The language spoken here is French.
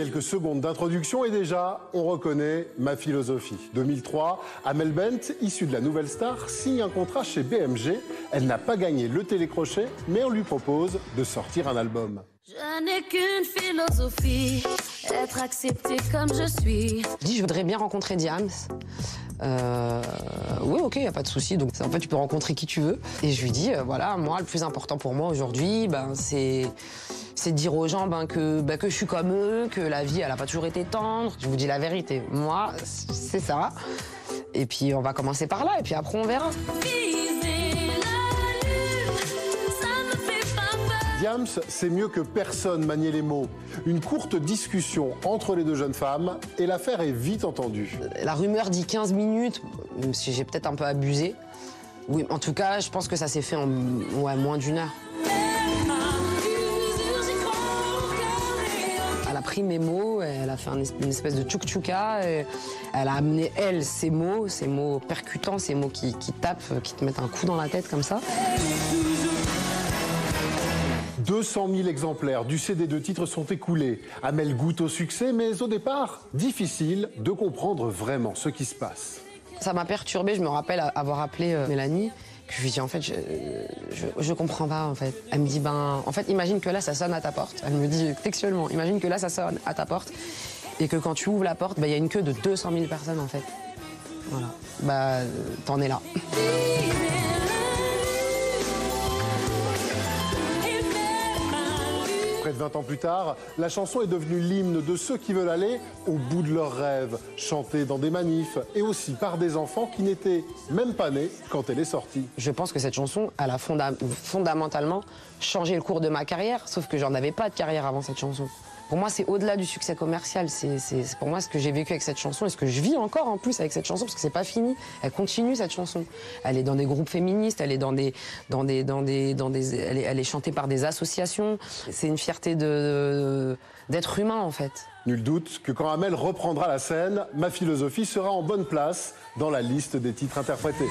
Quelques secondes d'introduction et déjà, on reconnaît ma philosophie. 2003, Amel Bent, issue de la Nouvelle Star, signe un contrat chez BMG. Elle n'a pas gagné le télécrochet, mais on lui propose de sortir un album. Je n'ai qu'une philosophie, être accepté comme je suis. Je dis, je voudrais bien rencontrer Diams. Euh, oui, ok, y a pas de souci. Donc, en fait, tu peux rencontrer qui tu veux. Et je lui dis, euh, voilà, moi, le plus important pour moi aujourd'hui, ben, c'est c'est de dire aux gens ben, que, ben, que je suis comme eux, que la vie, elle a pas toujours été tendre. Je vous dis la vérité. Moi, c'est ça. Et puis, on va commencer par là, et puis après, on verra. Diams, c'est mieux que personne manier les mots. Une courte discussion entre les deux jeunes femmes et l'affaire est vite entendue. La rumeur dit 15 minutes, même si j'ai peut-être un peu abusé. Oui, en tout cas, je pense que ça s'est fait en moins d'une heure. Elle a pris mes mots, elle a fait une espèce de tchouk-tchouka, elle a amené, elle, ses mots, ses mots percutants, ces mots qui tapent, qui te mettent un coup dans la tête comme ça. 200 000 exemplaires du CD de titres sont écoulés. Amel goûte au succès, mais au départ, difficile de comprendre vraiment ce qui se passe. Ça m'a perturbée, je me rappelle avoir appelé euh, Mélanie, je lui dit en fait, je, je, comprends pas en fait. Elle me dit, ben, en fait, imagine que là ça sonne à ta porte. Elle me dit textuellement, imagine que là ça sonne à ta porte et que quand tu ouvres la porte, ben, il y a une queue de 200 000 personnes en fait. Voilà. Euh, t'en es là. Près de 20 ans plus tard, la chanson est devenue l'hymne de ceux qui veulent aller au bout de leurs rêves, chantée dans des manifs et aussi par des enfants qui n'étaient même pas nés quand elle est sortie. Je pense que cette chanson, elle a fonda- fondamentalement changé le cours de ma carrière, sauf que j'en avais pas de carrière avant cette chanson. Pour moi, c'est au-delà du succès commercial. C'est pour moi ce que j'ai vécu avec cette chanson et ce que je vis encore en plus avec cette chanson, parce que c'est pas fini. Elle continue cette chanson. Elle est dans des groupes féministes, elle est dans des, dans des, dans des, dans des, elle est chantée par des associations. C'est une fierté de d'être humain en fait. Nul doute que quand Amel reprendra la scène, ma philosophie sera en bonne place dans la liste des titres interprétés.